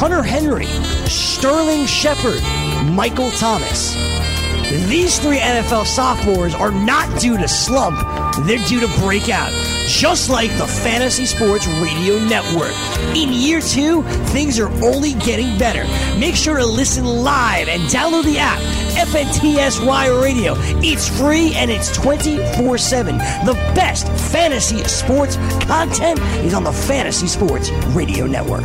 Hunter Henry, Sterling Shepard, Michael Thomas. These three NFL sophomores are not due to slump, they're due to break out, just like the Fantasy Sports Radio Network. In year two, things are only getting better. Make sure to listen live and download the app, FNTSY Radio. It's free and it's 24 7. The best fantasy sports content is on the Fantasy Sports Radio Network.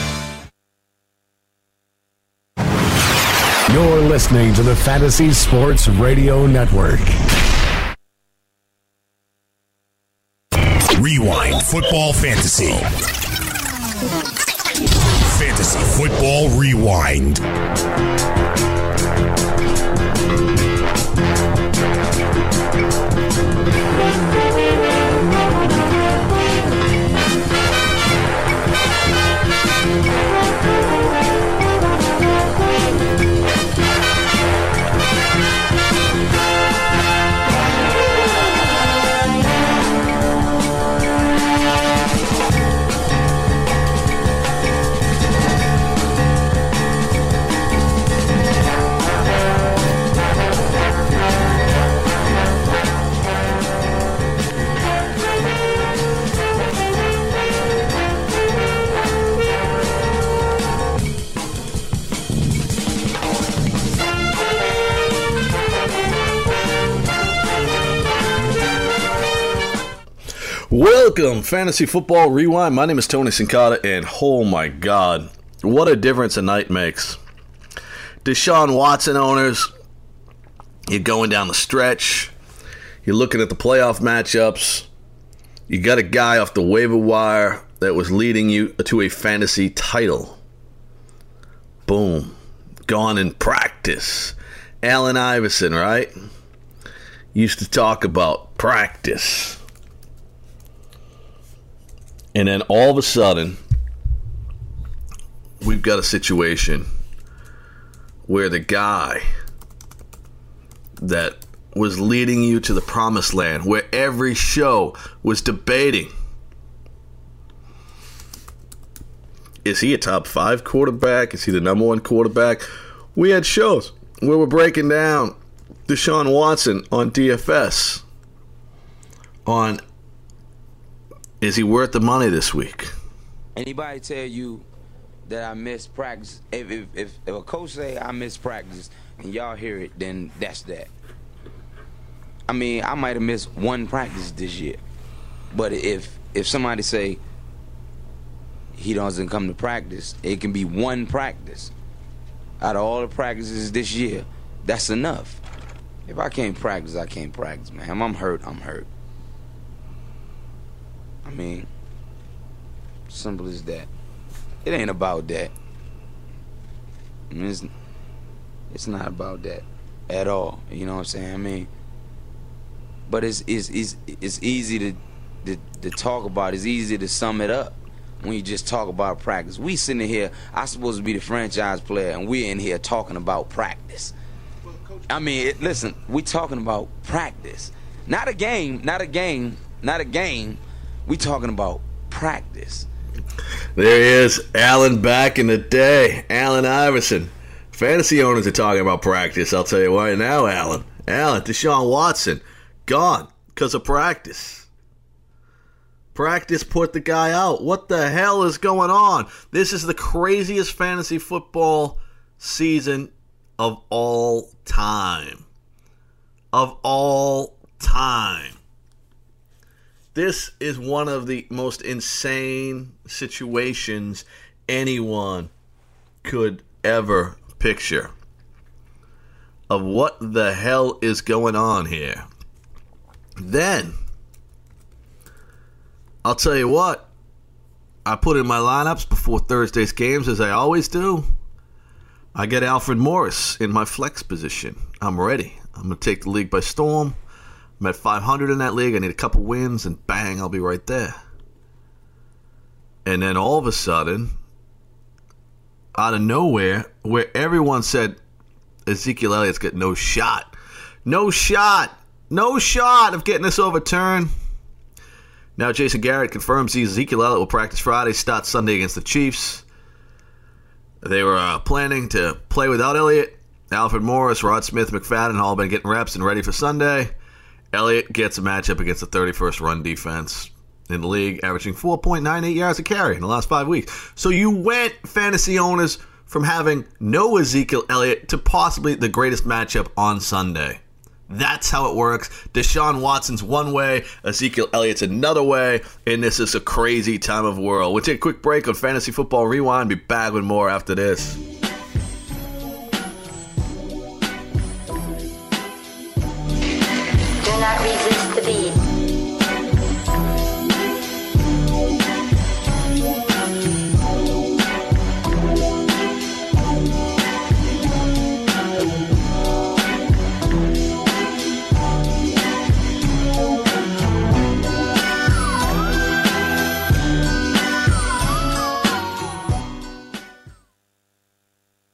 You're listening to the Fantasy Sports Radio Network. Rewind Football Fantasy. Fantasy Football Rewind. Welcome, Fantasy Football Rewind. My name is Tony Sincata, and oh my God, what a difference a night makes. Deshaun Watson owners, you're going down the stretch, you're looking at the playoff matchups, you got a guy off the waiver wire that was leading you to a fantasy title. Boom. Gone in practice. Allen Iverson, right? Used to talk about practice. And then all of a sudden, we've got a situation where the guy that was leading you to the promised land, where every show was debating is he a top five quarterback? Is he the number one quarterback? We had shows where we're breaking down Deshaun Watson on DFS on is he worth the money this week? Anybody tell you that I missed practice? If, if, if, if a coach say I missed practice and y'all hear it, then that's that. I mean, I might have missed one practice this year, but if if somebody say he doesn't come to practice, it can be one practice out of all the practices this year. That's enough. If I can't practice, I can't practice, man. I'm hurt. I'm hurt. I mean, simple as that. It ain't about that. I mean, it's, it's not about that at all. You know what I'm saying? I mean, but it's it's it's, it's easy to, to to talk about. It's easy to sum it up when you just talk about practice. We sitting here. I supposed to be the franchise player, and we're in here talking about practice. I mean, it, listen, we talking about practice, not a game, not a game, not a game we talking about practice. There he is, Allen back in the day. Allen Iverson. Fantasy owners are talking about practice. I'll tell you right now, Allen. Allen, Deshaun Watson, gone because of practice. Practice put the guy out. What the hell is going on? This is the craziest fantasy football season of all time. Of all time. This is one of the most insane situations anyone could ever picture of what the hell is going on here. Then, I'll tell you what, I put in my lineups before Thursday's games, as I always do. I get Alfred Morris in my flex position. I'm ready. I'm going to take the league by storm. I'm at 500 in that league. I need a couple wins, and bang, I'll be right there. And then all of a sudden, out of nowhere, where everyone said Ezekiel Elliott's got no shot, no shot, no shot of getting this overturned. Now Jason Garrett confirms Ezekiel Elliott will practice Friday, start Sunday against the Chiefs. They were uh, planning to play without Elliott. Alfred Morris, Rod Smith, McFadden all been getting reps and ready for Sunday. Elliott gets a matchup against the 31st run defense in the league, averaging 4.98 yards a carry in the last five weeks. So you went, fantasy owners, from having no Ezekiel Elliott to possibly the greatest matchup on Sunday. That's how it works. Deshaun Watson's one way, Ezekiel Elliott's another way, and this is a crazy time of world. We'll take a quick break on Fantasy Football Rewind. Be back with more after this. Resist the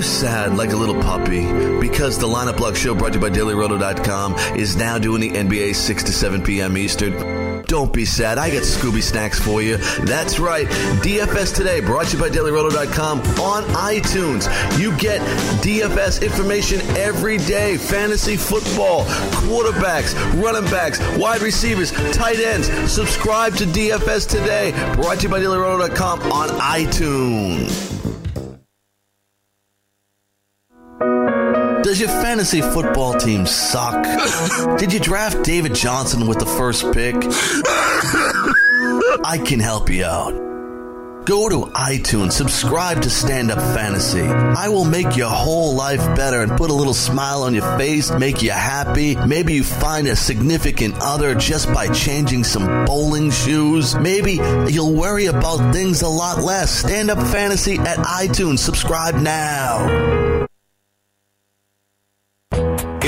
You sad like a little puppy because the Lineup Block Show brought to you by DailyRoto.com is now doing the NBA 6 to 7 p.m. Eastern? Don't be sad. I got Scooby Snacks for you. That's right. DFS Today brought to you by DailyRoto.com on iTunes. You get DFS information every day. Fantasy football, quarterbacks, running backs, wide receivers, tight ends. Subscribe to DFS Today brought to you by DailyRoto.com on iTunes. Does your fantasy football team suck? Did you draft David Johnson with the first pick? I can help you out. Go to iTunes, subscribe to Stand Up Fantasy. I will make your whole life better and put a little smile on your face, make you happy. Maybe you find a significant other just by changing some bowling shoes. Maybe you'll worry about things a lot less. Stand Up Fantasy at iTunes. Subscribe now.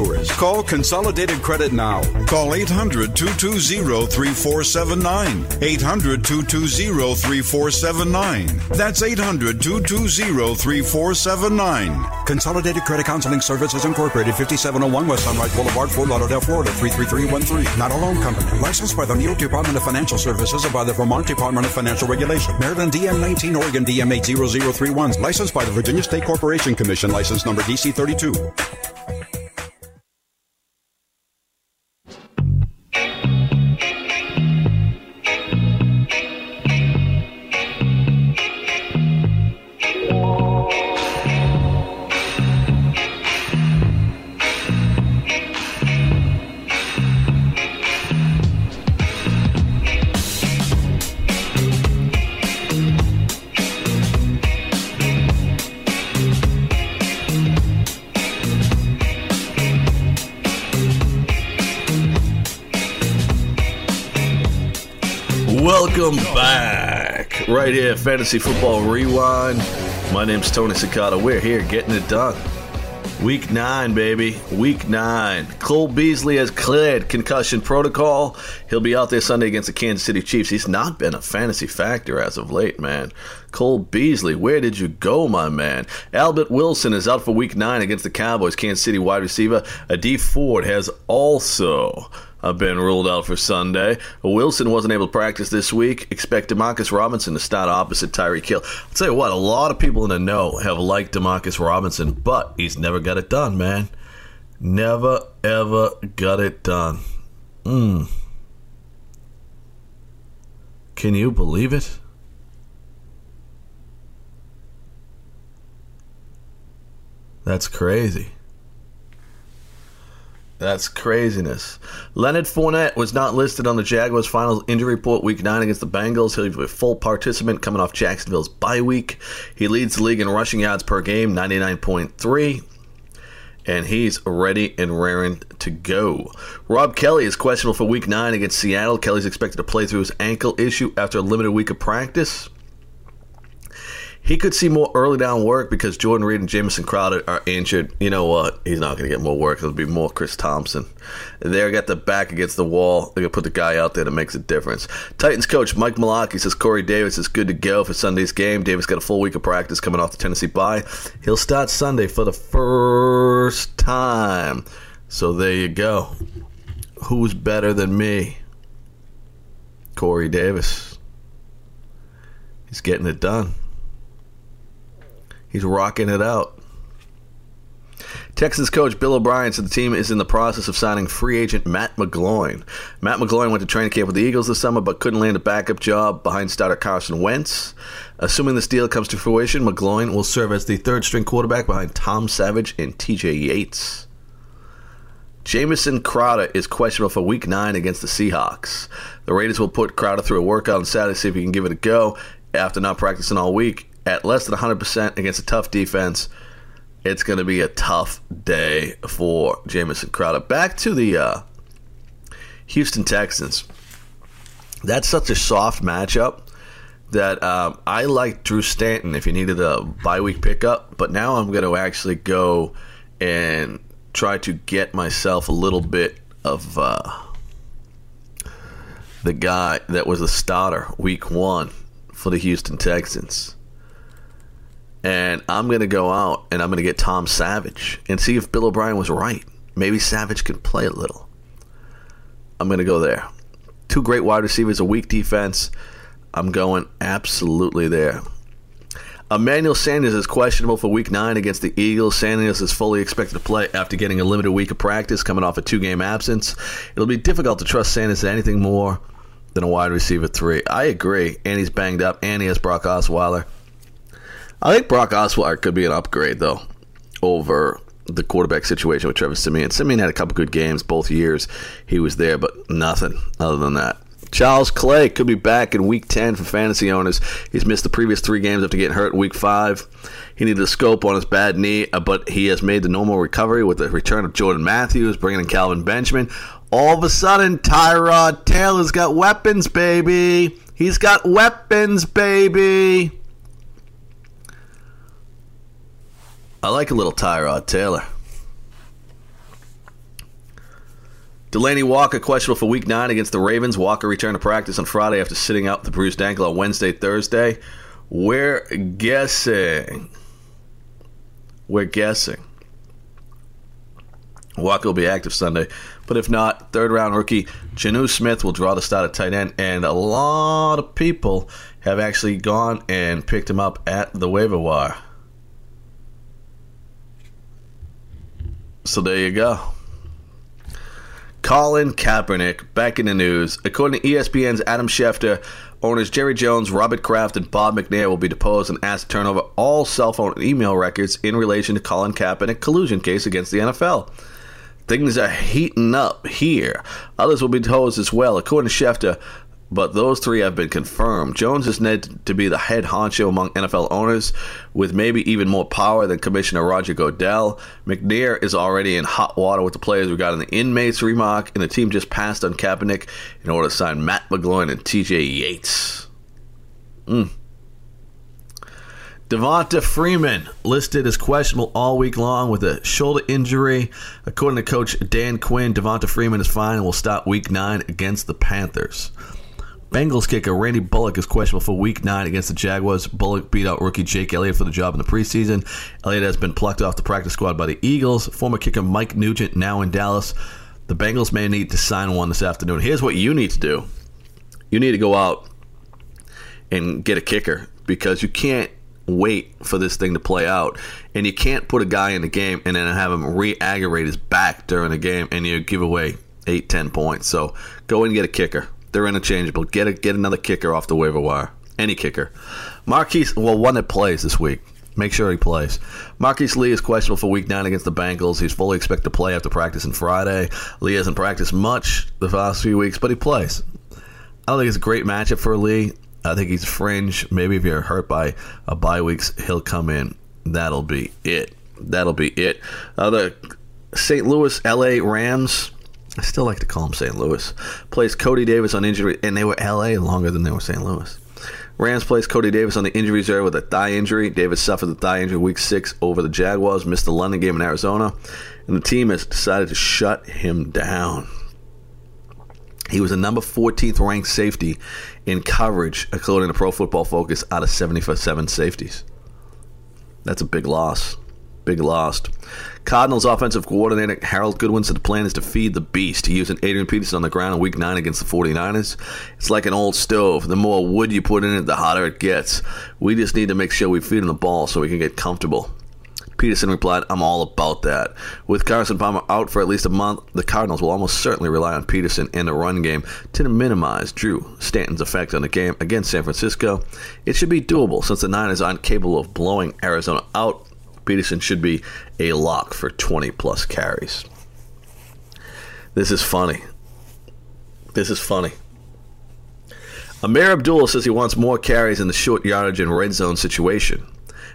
Call Consolidated Credit now. Call 800 220 3479. 800 220 3479. That's 800 220 3479. Consolidated Credit Counseling Services Incorporated, 5701 West Sunrise Boulevard, Fort Lauderdale, Florida, 33313. Not a loan company. Licensed by the New York Department of Financial Services and by the Vermont Department of Financial Regulation. Maryland DM 19, Oregon DM 80031. Licensed by the Virginia State Corporation Commission. License number DC 32. Right here, Fantasy Football Rewind. My name's Tony Cicada. We're here getting it done. Week nine, baby. Week nine. Cole Beasley has cleared concussion protocol. He'll be out there Sunday against the Kansas City Chiefs. He's not been a fantasy factor as of late, man. Cole Beasley, where did you go, my man? Albert Wilson is out for week nine against the Cowboys. Kansas City wide receiver Adi Ford has also uh, been ruled out for Sunday. Wilson wasn't able to practice this week. Expect Demarcus Robinson to start opposite Tyreek Hill. I'll tell you what, a lot of people in the know have liked Demarcus Robinson, but he's never got it done, man. Never, ever got it done. Mm. Can you believe it? That's crazy. That's craziness. Leonard Fournette was not listed on the Jaguars' final injury report week nine against the Bengals. He'll be a full participant coming off Jacksonville's bye week. He leads the league in rushing yards per game, 99.3 and he's ready and raring to go. Rob Kelley is questionable for week nine against Seattle. Kelley's expected to play through his ankle issue after a limited week of practice. He could see more early down work because Jordan Reed and Jamison Crowder are injured. You know what? He's not going to get more work. It'll be more Chris Thompson. They're got the back against the wall. They're going to put the guy out there that makes a difference. Titans coach Mike Mularkey says Corey Davis is good to go for Sunday's game. Davis got a full week of practice coming off the Tennessee bye. He'll start Sunday for the first time. So there you go. Who's better than me? Corey Davis. He's getting it done. He's rocking it out. Texans coach Bill O'Brien said the team is in the process of signing free agent Matt McGloin. Matt McGloin went to training camp with the Eagles this summer but couldn't land a backup job behind starter Carson Wentz. Assuming this deal comes to fruition, McGloin will serve as the third string quarterback behind Tom Savage and TJ Yates. Jamison Crowder is questionable for week nine against the Seahawks. The Raiders will put Crowder through a workout on Saturday, to see if he can give it a go after not practicing all week at less than 100% against a tough defense. It's going to be a tough day for Jamison Crowder. Back to the uh, Houston Texans. That's such a soft matchup that um, I like Drew Stanton if you needed a bye week pickup, but now I'm going to actually go and try to get myself a little bit of uh, the guy that was a starter week one for the Houston Texans and I'm going to go out and I'm going to get Tom Savage and see if Bill O'Brien was right. Maybe Savage can play a little. I'm going to go there. Two great wide receivers, a weak defense. I'm going absolutely there. Emmanuel Sanders is questionable for week nine against the Eagles. Sanders is fully expected to play after getting a limited week of practice coming off a two game absence. It'll be difficult to trust Sanders as anything more than a wide receiver three. I agree. And he's banged up, and he has Brock Osweiler. I think Brock Osweiler could be an upgrade though over the quarterback situation with Trevor Siemian. Siemian had a couple good games both years he was there, but nothing other than that. Charles Clay could be back in Week 10 for fantasy owners. He's missed the previous three games after getting hurt in Week 5. He needed a scope on his bad knee, uh, but he has made the normal recovery with the return of Jordan Matthews, bringing in Kelvin Benjamin. All of a sudden, Tyrod Taylor's got weapons, baby. He's got weapons, baby. I like a little Tyrod Taylor. Delanie Walker questionable for Week Nine against the Ravens. Walker returned to practice on Friday after sitting out the bruised ankle on Wednesday, Thursday. We're guessing. We're guessing. Walker will be active Sunday, but if not, third round rookie Jonnu Smith will draw the start at tight end, and a lot of people have actually gone and picked him up at the waiver wire. So there you go. Colin Kaepernick back in the news. According to ESPN's Adam Schefter, owners Jerry Jones, Robert Kraft, and Bob McNair will be deposed and asked to turn over all cell phone and email records in relation to Colin Kaepernick collusion case against the NFL. Things are heating up here. Others will be deposed as well. According to Schefter, but those three have been confirmed. Jones is named to be the head honcho among NFL owners, with maybe even more power than Commissioner Roger Goodell. McNair is already in hot water with the players regarding the inmates remark, and the team just passed on Kaepernick in order to sign Matt McGloin and TJ Yates. Mm. Devonta Freeman listed as questionable all week long with a shoulder injury. According to coach Dan Quinn, Devonta Freeman is fine and will start week nine against the Panthers. Bengals kicker Randy Bullock is questionable for week nine against the Jaguars. Bullock beat out rookie Jake Elliott for the job in the preseason. Elliott has been plucked off the practice squad by the Eagles. Former kicker Mike Nugent now in Dallas. The Bengals may need to sign one this afternoon. Here's what you need to do you need to go out and get a kicker because you can't wait for this thing to play out. And you can't put a guy in the game and then have him re aggravate his back during the game and you give away eight, ten points. So go and get a kicker. They're interchangeable. Get a, get another kicker off the waiver wire. Any kicker. Marquise, well, one that plays this week. Make sure he plays. Marquise Lee is questionable for week nine against the Bengals. He's fully expected to play after practice practicing Friday. Lee hasn't practiced much the past few weeks, but he plays. I don't think it's a great matchup for Lee. I think he's fringe. Maybe if you're hurt by a bye weeks, he'll come in. That'll be it. That'll be it. Uh, the St. Louis LA Rams. I still like to call him St. Louis. Plays Cody Davis on injury, and they were LA longer than they were St. Louis. Rams placed Cody Davis on the injury reserve with a thigh injury. Davis suffered the thigh injury week six over the Jaguars, missed the London game in Arizona, and the team has decided to shut him down. He was a number 14th ranked safety in coverage, according to Pro Football Focus, out of 77 safeties. That's a big loss. Big loss. Cardinals offensive coordinator Harold Goodwin said the plan is to feed the beast. He using Adrian Peterson on the ground in week nine against the 49ers. It's like an old stove. The more wood you put in it, the hotter it gets. We just need to make sure we feed him the ball so we can get comfortable. Peterson replied, I'm all about that. With Carson Palmer out for at least a month, the Cardinals will almost certainly rely on Peterson in the run game to minimize Drew Stanton's effect on the game against San Francisco. It should be doable since the Niners aren't capable of blowing Arizona out. Peterson should be a lock for 20 plus carries. This is funny. This is funny. Ameer Abdullah says he wants more carries in the short yardage and red zone situation.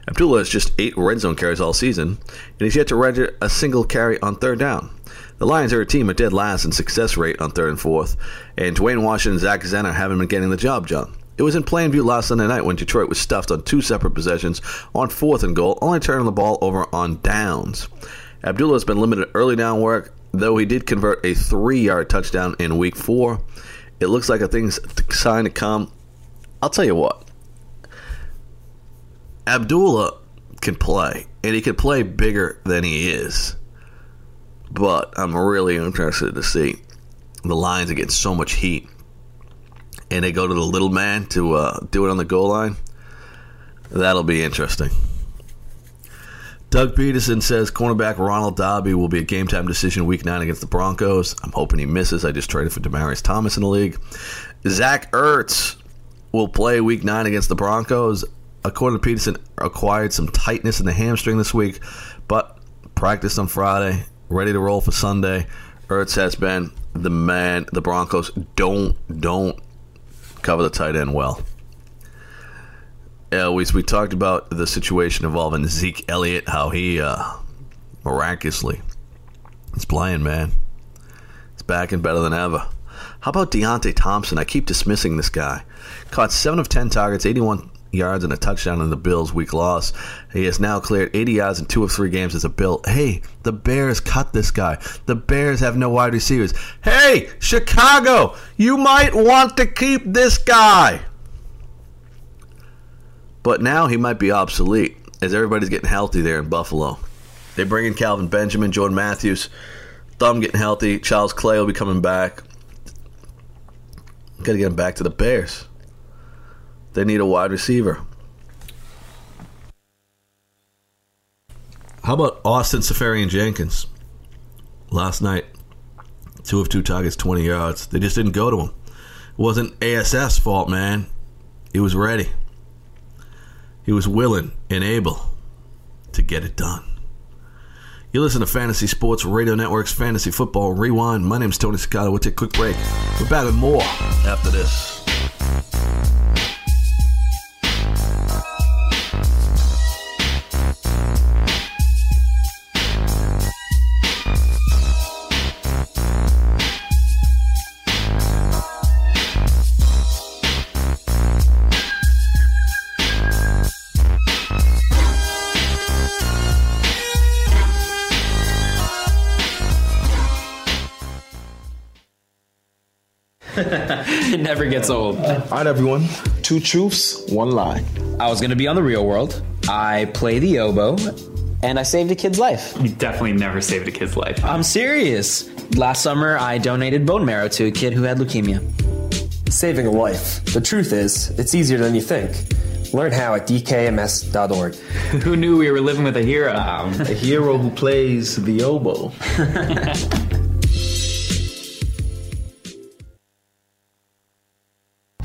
Abdullah has just eight red zone carries all season, and he's yet to register a single carry on third down. The Lions are a team at dead last in success rate on third and fourth, and Dwayne Washington and Zach Zenner haven't been getting the job done. It was in plain view last Sunday night when Detroit was stuffed on two separate possessions on fourth and goal, only turning the ball over on downs. Abdullah has been limited early down work, though he did convert a three yard touchdown in week four. It looks like a thing's sign to come. I'll tell you what. Abdullah can play, and he can play bigger than he is. But I'm really interested to see the Lions are getting so much heat, and they go to the little man to uh, do it on the goal line. That'll be interesting. Doug Pederson says cornerback Ronald Darby will be a game time decision week nine against the Broncos. I'm hoping he misses. I just traded for Demaryius Thomas in the league. Zach Ertz will play week nine against the Broncos according to Pederson, acquired some tightness in the hamstring this week, but practiced on Friday, ready to roll for Sunday. Ertz has been the man. The Broncos don't don't cover the tight end well. Yeah, we, we talked about the situation involving Zeke Elliott, how he uh, miraculously is playing, man. He's back and better than ever. How about Deonte Thompson? I keep dismissing this guy. Caught 7 of 10 targets, 81 yards and a touchdown in the Bills' week loss. He has now cleared 80 yards in two of three games as a Bill. Hey, the Bears cut this guy. The Bears have no wide receivers. Hey, Chicago, you might want to keep this guy. But now he might be obsolete as everybody's getting healthy there in Buffalo. They bring in Kelvin Benjamin, Jordan Matthews, Thumb getting healthy. Charles Clay will be coming back. Got to get him back to the Bears. They need a wide receiver. How about Austin Seferian Jenkins? Last night, two of two targets, 20 yards. They just didn't go to him. It wasn't ASF's fault, man. He was ready. He was willing and able to get it done. You listen to Fantasy Sports Radio Network's Fantasy Football Rewind. My name is Tony Scott. We'll take a quick break. We're back with more after this. Never gets old. All right, everyone. Two truths, one lie. I was going to be on the real world. I play the oboe, and I saved a kid's life. You definitely never saved a kid's life. I'm serious. Last summer, I donated bone marrow to a kid who had leukemia. Saving a life. The truth is, it's easier than you think. Learn how at dkms.org. Who knew we were living with a hero? Um, a hero who plays the oboe.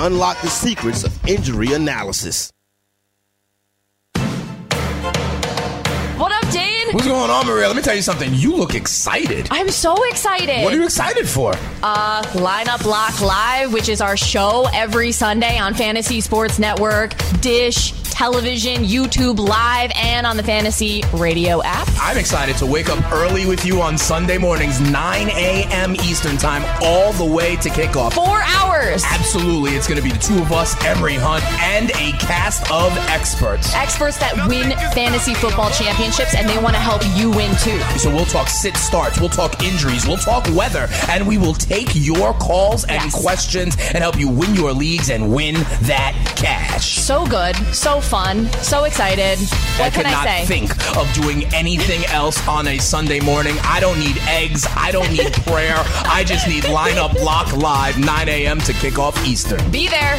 unlock the secrets of injury analysis. What's going on, Maria? Let me tell you something. You look excited. I'm so excited. What are you excited for? Uh, Lineup Block Live, which is our show every Sunday on Fantasy Sports Network, Dish, television, YouTube Live, and on the Fantasy Radio app. I'm excited to wake up early with you on Sunday mornings, 9 a.m. Eastern Time, all the way to kickoff. Four hours. Absolutely. It's going to be the two of us, Emery Hunt, and a cast of experts. Experts that win fantasy football championships, and they want to help you win too. So we'll talk sit starts, we'll talk injuries, we'll talk weather, and we will take your calls and Yes. questions and help you win your leagues and win that cash. So good, so fun, so excited. What I can could not I say? think of doing anything else on a Sunday morning. I don't need eggs. I don't need prayer. I just need lineup block live 9 a.m. to kick off Eastern. Be there.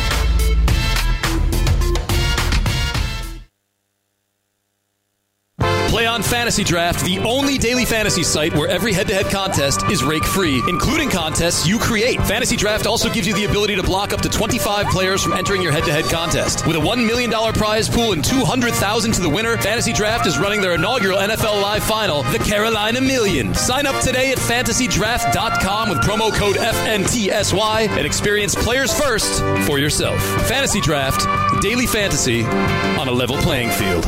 Play on Fantasy Draft, the only daily fantasy site where every head to head contest is rake free, including contests you create. Fantasy Draft also gives you the ability to block up to 25 players from entering your head to head contest. With a $1 million prize pool and 200,000 to the winner, Fantasy Draft is running their inaugural NFL Live final, the Carolina Million. Sign up today at fantasydraft.com with promo code FNTSY and experience players first for yourself. Fantasy Draft, daily fantasy on a level playing field.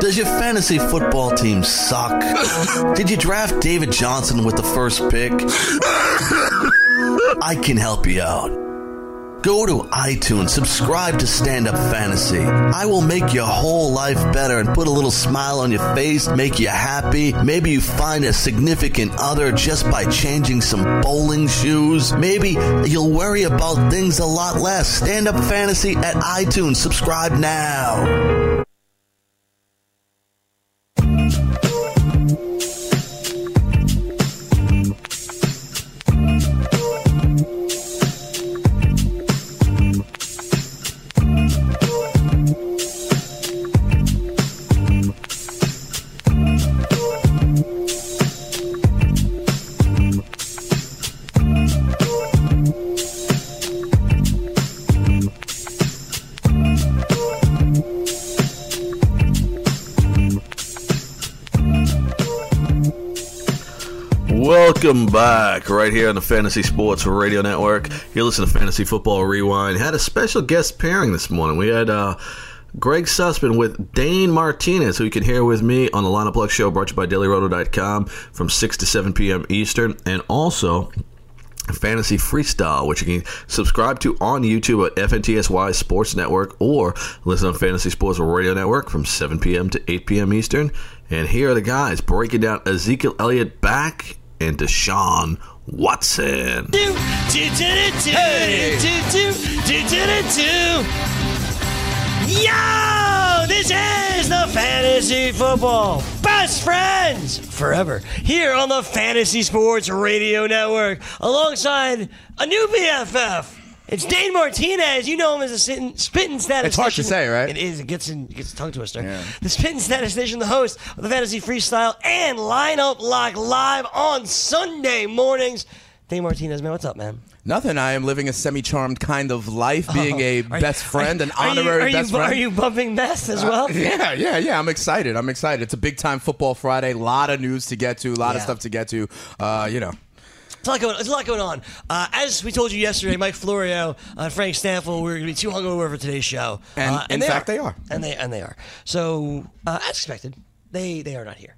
Does your fantasy football team suck? Did you draft David Johnson with the first pick? I can help you out. Go to iTunes, subscribe to Stand Up Fantasy. I will make your whole life better and put a little smile on your face, make you happy. Maybe you find a significant other just by changing some bowling shoes. Maybe you'll worry about things a lot less. Stand Up Fantasy at iTunes. Subscribe now. Welcome back, right here on the Fantasy Sports Radio Network. You're listening to Fantasy Football Rewind. Had a special guest pairing this morning. We had uh, Greg Sussman with Dane Martinez, who you can hear with me on the Lineup Lock Show, brought to you by DailyRoto.com from 6 to 7 p.m. Eastern, and also Fantasy Freestyle, which you can subscribe to on YouTube at FNTSY Sports Network or listen on Fantasy Sports Radio Network from 7 p.m. to 8 p.m. Eastern. And here are the guys breaking down Ezekiel Elliott back and Deshaun Watson. Yo! This is the Fantasy Football Best Friends Forever here on the Fantasy Sports Radio Network alongside a new BFF. It's Dane Martinez. You know him as a sitting, spitting statistician. It's hard to say, right? It is. It gets in, it gets a tongue twister. Yeah. The spitting statistician, the host of the Fantasy Freestyle and Lineup Lock live on Sunday mornings. Dane Martinez, man, what's up, man? Nothing. I am living a semi-charmed kind of life, being a Oh, are- best friend, an are you- honorary are you, best friend. Are you bumping Best as Uh, well? yeah, yeah, yeah. I'm excited. I'm excited. It's a big time football Friday. A lot of news to get to. A lot of stuff to get to. Uh, you know. It's a lot going, it's a lot going on. Uh, as we told you yesterday, Mike Florio, uh, Frank Stampfl, we're going to be too hungover for today's show, And uh, in fact, they are. and they and they are. So uh, as expected, they they are not here.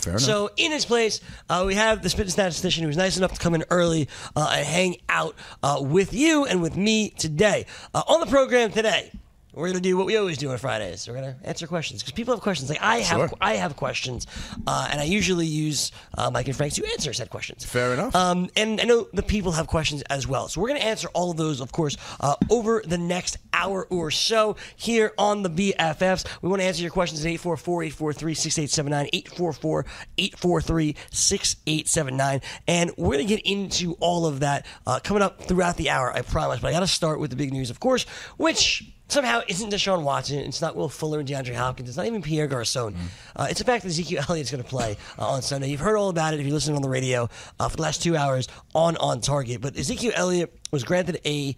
Fair enough. So in his place, uh, we have the spitting statistician who was nice enough to come in early uh, and hang out uh, with you and with me today. Uh, on the program today, we're going to do what we always do on Fridays. We're going to answer questions because people have questions. Like I have, Sure. I have questions, uh, and I usually use uh, Mike and Frank to answer said questions. Fair enough. Um, and I know the people have questions as well. So we're going to answer all of those, of course, uh, over the next hour or so here on the BFFs. We want to answer your questions at 844 843 6879, 844 843 6879. And we're going to get into all of that uh, coming up throughout the hour, I promise. But I got to start with the big news, of course, which somehow isn't Deshaun Watson. It's not Will Fuller and DeAndre Hopkins. It's not even Pierre Garcon. Uh, it's the fact that Ezekiel Elliott's going to play uh, on Sunday. You've heard all about it if you listen on the radio uh, for the last two hours on On Target. But Ezekiel Elliott was granted a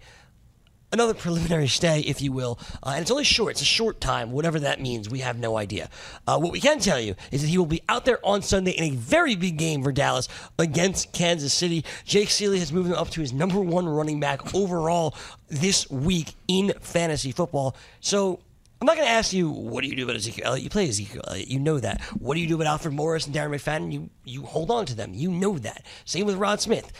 another preliminary stay, if you will, uh, and it's only short. It's a short time, whatever that means. We have no idea. Uh, what we can tell you is that he will be out there on Sunday in a very big game for Dallas against Kansas City. Jake Ciely has moved him up to his number one running back overall this week in fantasy football. So. I'm not going to ask you what do you do about Ezekiel Elliott. You play Ezekiel Elliott. You know that. What do you do about Alfred Morris and Darren McFadden? You you hold on to them. You know that. Same with Rod Smith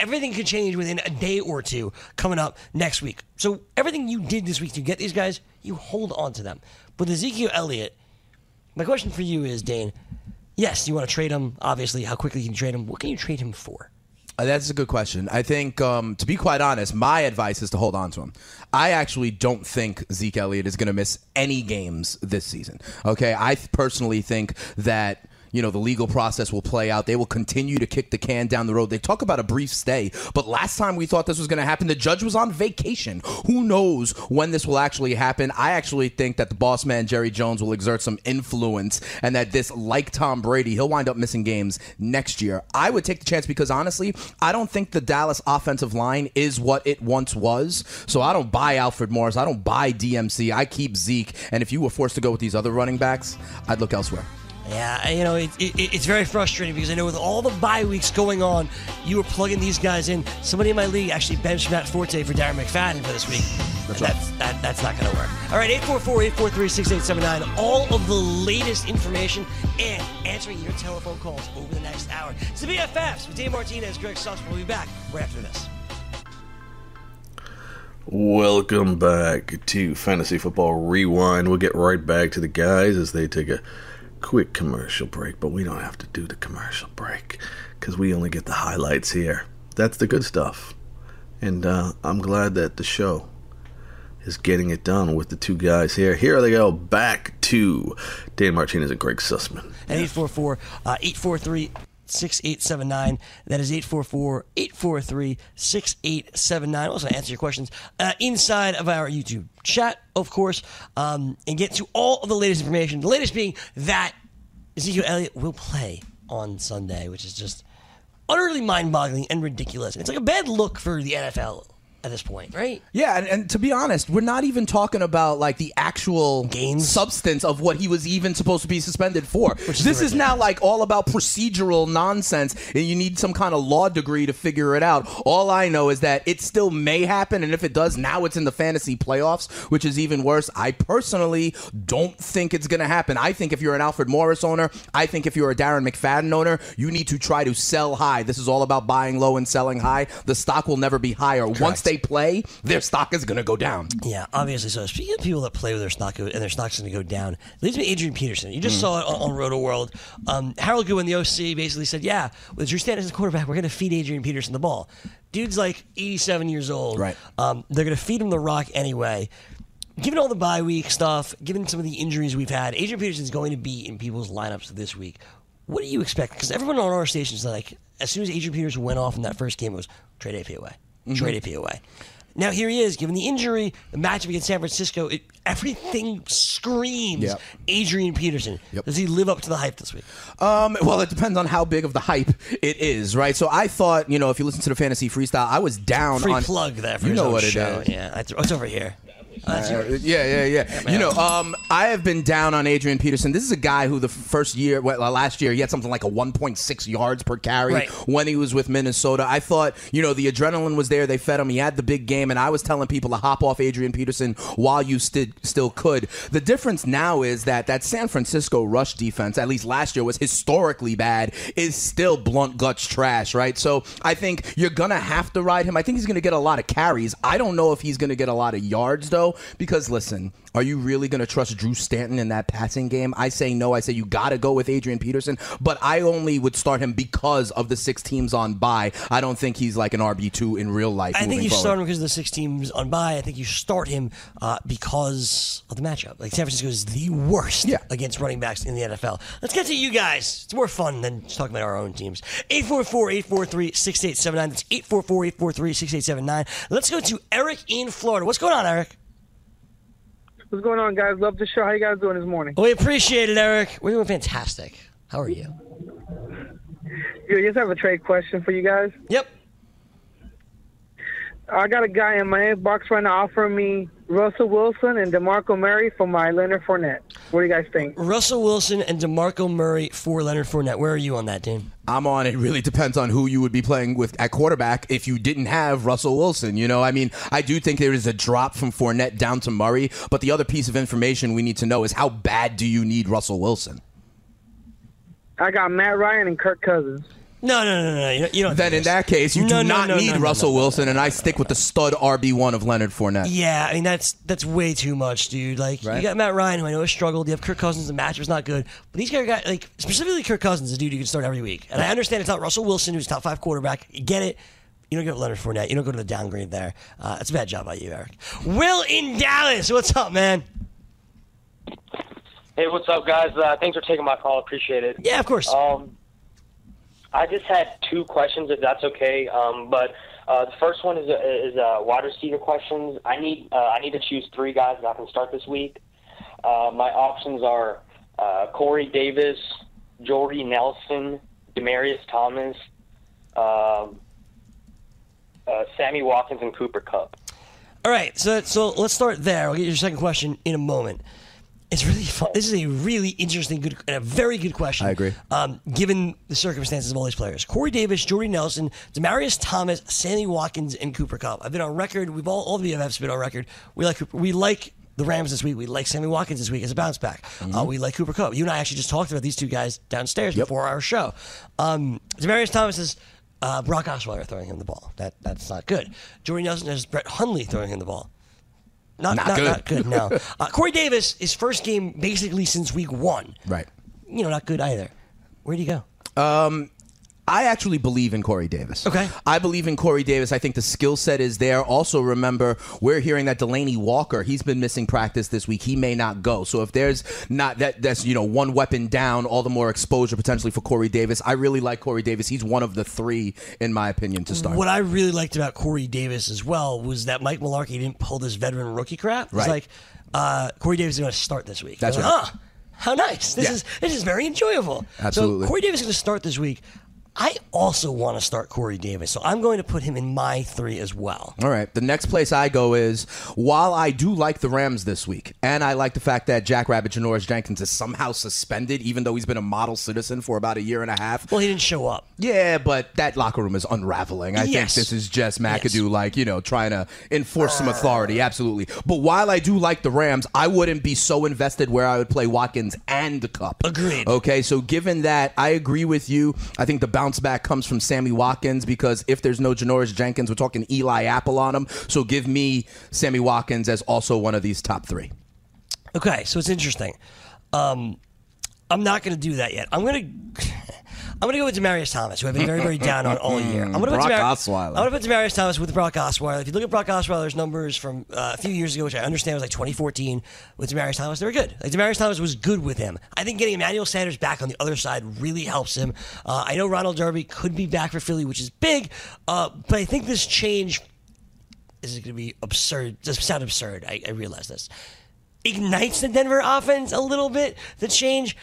everything could change within a day or two coming up next week. So everything you did this week to get these guys, you hold on to them. But Ezekiel Elliott, my question for you is, Dane, yes, you want to trade him. Obviously, how quickly can you trade him? What can you trade him for? Uh, That's a good question. I think, um, to be quite honest, my advice is to hold on to him. I actually don't think Zeke Elliott is going to miss any games this season. Okay, I personally think that. You know, the legal process will play out. They will continue to kick the can down the road. They talk about a brief stay, but last time we thought this was going to happen, the judge was on vacation. Who knows when this will actually happen? I actually think that the boss man, Jerry Jones, will exert some influence and that this, like Tom Brady, he'll wind up missing games next year. I would take the chance because honestly, I don't think the Dallas offensive line is what it once was. So I don't buy Alfred Morris. I don't buy DMC. I keep Zeke. And if you were forced to go with these other running backs, I'd look elsewhere. Yeah, you know, it, it, it's very frustrating because I know with all the bye weeks going on, you were plugging these guys in. Somebody in my league actually benched Matt Forte for Darren McFadden for this week. That's And that's, that, that's not going to work. All right, 844-843-6879. All of the latest information and answering your telephone calls over the next hour. It's the BFFs with Dave Martinez, Greg Suss. We'll be back right after this. Welcome back to Fantasy Football Rewind. We'll get right back to the guys as they take a quick commercial break, but we don't have to do the commercial break because we only get the highlights here. That's the good stuff. And uh, I'm glad that the show is getting it done with the two guys here. Here they go back to Dan Martinez and Greg Sussman. At 844 uh, 843 6879. That is 844 843 6879. Also, answer your questions uh, inside of our YouTube chat, of course, um, and get to all of the latest information. The latest being that Ezekiel Elliott will play on Sunday, which is just utterly mind boggling and ridiculous. It's like a bad look for the NFL at this point, right? Yeah, and, and to be honest, we're not even talking about like the actual substance of what he was even supposed to be suspended for. is this is now like all about procedural nonsense, and you need some kind of law degree to figure it out. All I know is that it still may happen, and if it does, now it's in the fantasy playoffs, which is even worse. I personally don't think it's going to happen. I think if you're an Alfred Morris owner, I think if you're a Darren McFadden owner, you need to try to sell high. This is all about buying low and selling high. The stock will never be higher. Once they play, their stock is going to go down. Yeah, obviously. So speaking of people that play with their stock and their stock's going to go down, leads me to Adrian Peterson. You just Mm. saw it on, on Roto World. Um, Harold Goodwin, the OC, basically said, "Yeah, with Drew Stanton as quarterback, we're going to feed Adrian Peterson the ball. Dude's like 87 years old. Right. Um, they're going to feed him the rock anyway." given all the bye week stuff, given some of the injuries we've had, Adrian Peterson is going to be in people's lineups this week. What do you expect? Because everyone on our station is like, as soon as Adrian Peterson went off in that first game, it was trade AP away, trade AP away. Now here he is, given the injury, the matchup against San Francisco, it, everything screams Yep. Adrian Peterson. Does he live up to the hype this week? Um, well, it depends on how big of the hype it is, right? So I thought, you know, if you listen to the fantasy freestyle, I was down Free on plug there for you know what it is. Yeah, oh, it's over here. Oh, Uh, yeah, yeah, yeah. You know, um, I have been down on Adrian Peterson. This is a guy who the first year, well, uh, last year, he had something like a 1.6 yards per carry Right. when he was with Minnesota. I thought, you know, the adrenaline was there. They fed him. He had the big game, and I was telling people to hop off Adrian Peterson while you sti- still could. The difference now is that that San Francisco rush defense, at least last year, was historically bad. Is still blunt guts trash, right? So I think you're gonna have to ride him. I think he's gonna get a lot of carries. I don't know if he's gonna get a lot of yards though, because listen, are you really gonna trust Drew Stanton in that passing game? I say no. I say you gotta go with Adrian Peterson, but I only would start him because of the six teams on bye. I don't think he's like an RB two in real life. I think you forward. start him because of the six teams on bye. I think you start him uh, because of the matchup. Like San Francisco is the worst against running backs in the NFL. Let's get to you guys. It's more fun than just talking about our own teams. 844-843-6879. That's 844-843-6879. Let's go to Eric in Florida. What's going on, Eric? What's going on, guys? Love the show. How you guys doing this morning? We appreciate it, Eric. We're doing fantastic. How are you? I just have a trade question for you guys. Yep. I got a guy in my inbox right now offering me Russell Wilson and DeMarco Murray for my Leonard Fournette. What do you guys think? Russell Wilson and DeMarco Murray for Leonard Fournette. Where are you on that, team? I'm on. It really depends on who you would be playing with at quarterback if you didn't have Russell Wilson. You know, I mean, I do think there is a drop from Fournette down to Murray, but the other piece of information we need to know is how bad do you need Russell Wilson? I got Matt Ryan and Kirk Cousins. No, no, no, no. You don't, you don't Then in that case, you No, do no, not no, need no, no, Russell no, no. Wilson, and I stick with the stud RB one of Leonard Fournette. Yeah, I mean that's that's way too much, dude. Like you got Matt Ryan, who I know has struggled. You have Kirk Cousins. The match was not good, but these guys got like specifically Kirk Cousins, is a dude you can start every week. And I understand it's not Russell Wilson, who's top five quarterback. You get it. You don't go to Leonard Fournette. You don't go to the downgrade there. Uh, it's a bad job by you, Eric. Will in Dallas. What's up, man? Hey, what's up, guys? Uh, thanks for taking my call. Appreciate it. Yeah, of course. Um, I just had two questions, if that's okay. Um, but uh, the first one is a, is a wide receiver questions. I need uh, I need to choose three guys that I can start this week. Uh, my options are uh, Corey Davis, Jordy Nelson, Demaryius Thomas, um, uh, Sammy Watkins, and Cooper Kupp. All right, so so let's start there. I'll get your second question in a moment. It's really fun. This is a really interesting, good, and a very good question. I agree. Um, given the circumstances of all these players, Corey Davis, Jordy Nelson, Demaryius Thomas, Sammy Watkins, and Cooper Kupp. I've been on record. We've all all of the BFFs been on record. We like Cooper, we like the Rams this week. We like Sammy Watkins this week as a bounce back. Uh, we like Cooper Kupp. You and I actually just talked about these two guys downstairs before our show. Um, Demaryius Thomas is uh, Brock Osweiler throwing him the ball. That that's not good. Jordy Nelson has Brett Hundley throwing him the ball. Not, Not not, good. not good. No. Uh, Corey Davis, his first game basically since week one. Right. You know, not good either. Where'd he go? Um, I actually believe in Corey Davis. Okay. I believe in Corey Davis. I think the skill set is there. Also, remember, we're hearing that Delanie Walker, he's been missing practice this week. He may not go. So if there's not that, that's, you know, one weapon down, all the more exposure potentially for Corey Davis. I really like Corey Davis. He's one of the three, in my opinion, to start. What I really liked about Corey Davis as well was that Mike Mularkey didn't pull this veteran rookie crap. It's Right. like uh, Corey Davis is going to start this week. That's right. like, "Ah, how nice! This Yeah. is this is very enjoyable. Absolutely. So Corey Davis is going to start this week. I also want to start Corey Davis, so I'm going to put him in my three as well. All right. The next place I go is while I do like the Rams this week, and I like the fact that Jack Rabbit Janoris Jenkins is somehow suspended, even though he's been a model citizen for about a year and a half. Well, he didn't show up. Yeah, but that locker room is unraveling. I Yes. think this is just McAdoo, like, you know, trying to enforce some uh. authority. Absolutely. But while I do like the Rams, I wouldn't be so invested where I would play Watkins and the Kupp. Agreed. Okay, so given that, I agree with you. I think the bounce back comes from Sammy Watkins because if there's no Janoris Jenkins, we're talking Eli Apple on him. So give me Sammy Watkins as also one of these top three. Okay, so it's interesting. Um, I'm not going to do that yet. I'm going to. I'm going to go with Demaryius Thomas, who I've been very, very down on all year. I'm going to Brock put Demar- Osweiler. I'm going to put Demaryius Thomas with Brock Osweiler. If you look at Brock Osweiler's numbers from uh, a few years ago, which I understand was like 2014, with Demaryius Thomas, they were good. Like Demaryius Thomas was good with him. I think getting Emmanuel Sanders back on the other side really helps him. Uh, I know Ronald Darby could be back for Philly, which is big, uh, but I think this change this is going to be absurd. Does sound absurd. I, I realize this. Ignites the Denver offense a little bit. The change.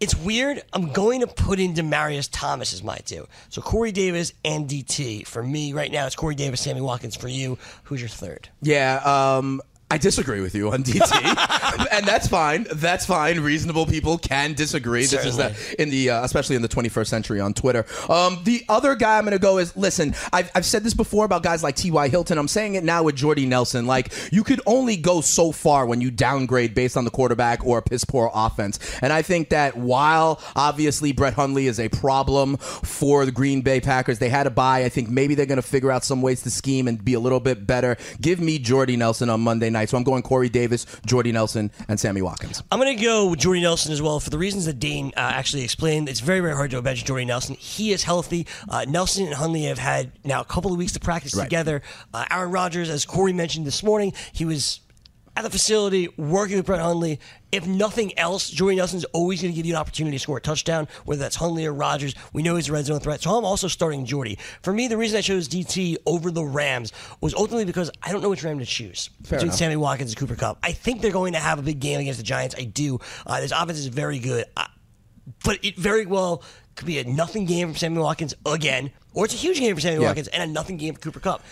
It's weird. I'm going to put in Demaryius Thomas as my two. So Corey Davis and DT for me right now. It's Corey Davis, Sammy Watkins for you. Who's your third? Yeah, um, I disagree with you on DT, and that's fine. That's fine. Reasonable people can disagree. This is the, in the uh, especially in the 21st century on Twitter. Um, the other guy I'm going to go is listen. I've, I've said this before about guys like T.Y. Hilton. I'm saying it now with Jordy Nelson. Like you could only go so far when you downgrade based on the quarterback or a piss poor offense. And I think that while obviously Brett Hundley is a problem for the Green Bay Packers, they had a buy. I think maybe they're going to figure out some ways to scheme and be a little bit better. Give me Jordy Nelson on Monday night. So I'm going Corey Davis, Jordy Nelson, and Sammy Watkins. I'm going to go with Jordy Nelson as well for the reasons that Dane uh, actually explained. It's very, very hard to imagine Jordy Nelson. He is healthy. Uh, Nelson and Hundley have had now a couple of weeks to practice Right. together. Uh, Aaron Rodgers, as Corey mentioned this morning, he was at the facility working with Brett Hundley. If nothing else, Jordy Nelson's always going to give you an opportunity to score a touchdown, whether that's Hundley or Rodgers. We know he's a red zone threat, so I'm also starting Jordy. For me, the reason I chose DT over the Rams was ultimately because I don't know which Ram to choose Fair between enough. Sammy Watkins and Cooper Kupp. I think they're going to have a big game against the Giants. I do. Uh, this offense is very good, uh, but it very well could be a nothing game from Sammy Watkins again, or it's a huge game for Sammy Yeah. Watkins and a nothing game for Cooper Kupp.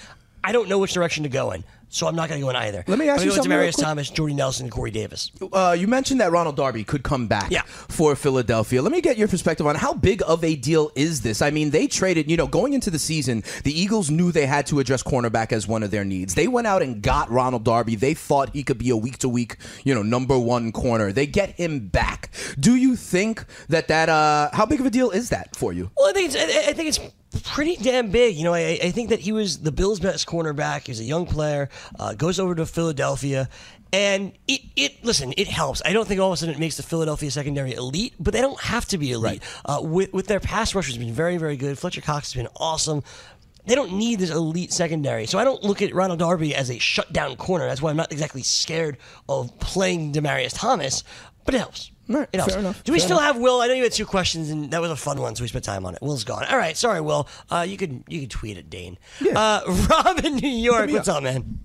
I don't know which direction to go in, so I'm not going to go in either. Let me ask you something Demaryius. Thomas, Jordy Nelson, and Corey Davis. Uh, you mentioned that Ronald Darby could come back yeah. for Philadelphia. Let me get your perspective on how big of a deal is this? I mean, they traded, you know, going into the season, the Eagles knew they had to address cornerback as one of their needs. They went out and got Ronald Darby. They thought he could be a week to week, you know, number one corner. They get him back. Do you think that that, uh, how big of a deal is that for you? Well, I think it's, I I think it's pretty damn big. You know, I, I think that he was the Bills' best cornerback. He's a young player, uh, goes over to Philadelphia. And it, it, listen, it helps. I don't think all of a sudden it makes the Philadelphia secondary elite, but they don't have to be elite. Uh, with, with their pass rushers been very, very good. Fletcher Cox has been awesome. They don't need this elite secondary. So I don't look at Ronald Darby as a shutdown corner. That's why I'm not exactly scared of playing Demaryius Thomas, but it helps. It helps. fair enough, Do we fair still enough. have Will? I know you had two questions, and that was a fun one, so we spent time on it. Will's gone. All right, sorry, Will. Uh, you could you could tweet at Dane. Uh, Rob in New York, what's up, man?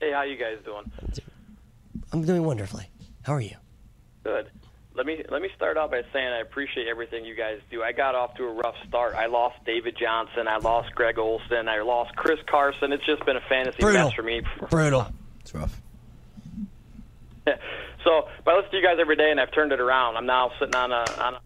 Hey, how you guys doing? I'm doing wonderfully. How are you? Good. Let me let me start out by saying I appreciate everything you guys do. I got off to a rough start. I lost David Johnson. I lost Greg Olsen. I lost Chris Carson. It's just been a fantasy Brutal. mess for me. Brutal. It's rough. So, but I listen to you guys every day, and I've turned it around. I'm now sitting on a on a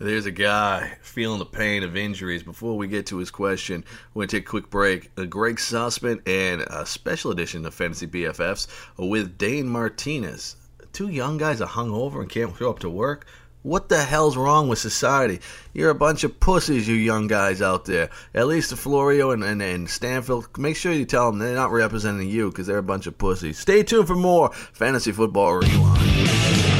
There's a guy feeling the pain of injuries. Before we get to his question, we're going to take a quick break. Uh, Greg Sussman and a special edition of Fantasy BFFs with Dane Martinez. Two young guys are hungover and can't show up to work. What the hell's wrong with society? You're a bunch of pussies, you young guys out there. At least the Florio and, and, and Stampfl, make sure you tell them they're not representing you because they're a bunch of pussies. Stay tuned for more Fantasy Football Rewind.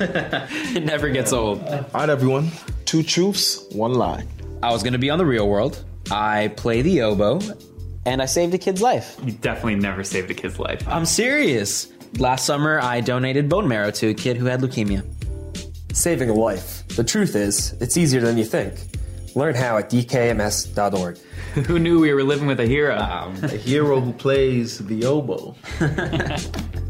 It never gets old. All right, everyone. Two truths, one lie. I was going to be on the real world. I play the oboe, and I saved a kid's life. You definitely never saved a kid's life. I'm serious. Last summer, I donated bone marrow to a kid who had leukemia. Saving a life. The truth is, it's easier than you think. Learn how at dkms.org. Who knew we were living with a hero? Um, a hero who plays the oboe.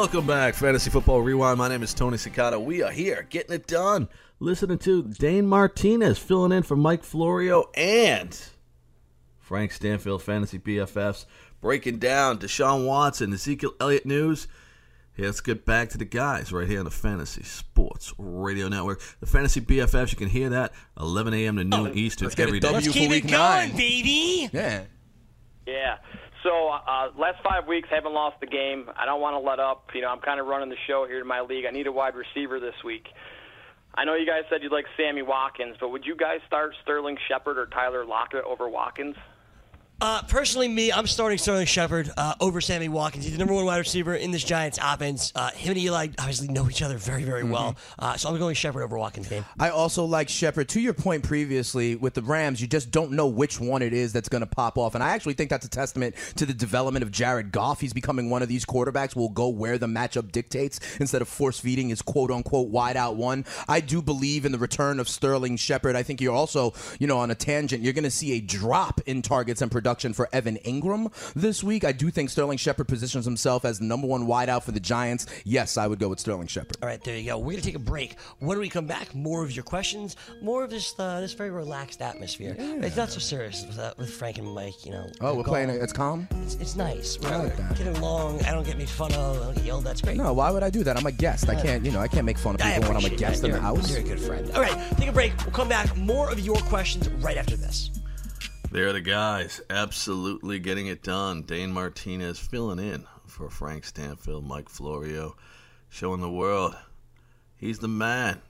Welcome back, Fantasy Football Rewind. My name is Tony Cicada. We are here getting it done. Listening to Dane Martinez filling in for Mike Florio and Frank Stampfl, Fantasy BFFs, breaking down Deshaun Watson, Ezekiel Elliott news. Yeah, let's get back to the guys right here on the Fantasy Sports Radio Network. The Fantasy BFFs, you can hear that 11 a.m. to noon oh, Eastern let's get a day. W Let's for keep week it going, nine. baby. Yeah. Yeah. So uh, last five weeks haven't lost the game. I don't want to let up. You know, I'm kind of running the show here in my league. I need a wide receiver this week. I know you guys said you'd like Sammy Watkins, but would you guys start Sterling Shepard or Tyler Lockett over Watkins? Uh, personally, me, I'm starting Sterling Shepard uh, over Sammy Watkins. He's the number one wide receiver in this Giants offense. Uh, him and Eli obviously know each other very, very well. Uh, so I'm going Shepard over Watkins game. I also like Shepard. To your point previously with the Rams, you just don't know which one it is that's going to pop off. And I actually think that's a testament to the development of Jared Goff. He's becoming one of these quarterbacks will go where the matchup dictates instead of force feeding his quote unquote wide out one. I do believe in the return of Sterling Shepard. I think you're also, you know, on a tangent, you're going to see a drop in targets and production for Evan Engram this week. I do think Sterling Shepard positions himself as the number one wideout for the Giants. Yes, I would go with Sterling Shepard. All right, there you go. We're gonna take a break. When we come back, more of your questions, more of this uh, this very relaxed atmosphere. It's not so serious with, uh, with Frank and Mike. You know. Oh, we're playing it. It's calm. It's, it's nice. We're I like that. getting along. I don't get made fun of. I don't get yelled at. Great. No, why would I do that? I'm a guest. I can't, you know, I can't make fun of people when I'm a guest that. in the house. You're a good friend. All right, take a break. We'll come back. More of your questions right after this. They're the guys, absolutely getting it done. Dane Martinez filling in for Frank Stampfl, Mike Florio, showing the world he's the man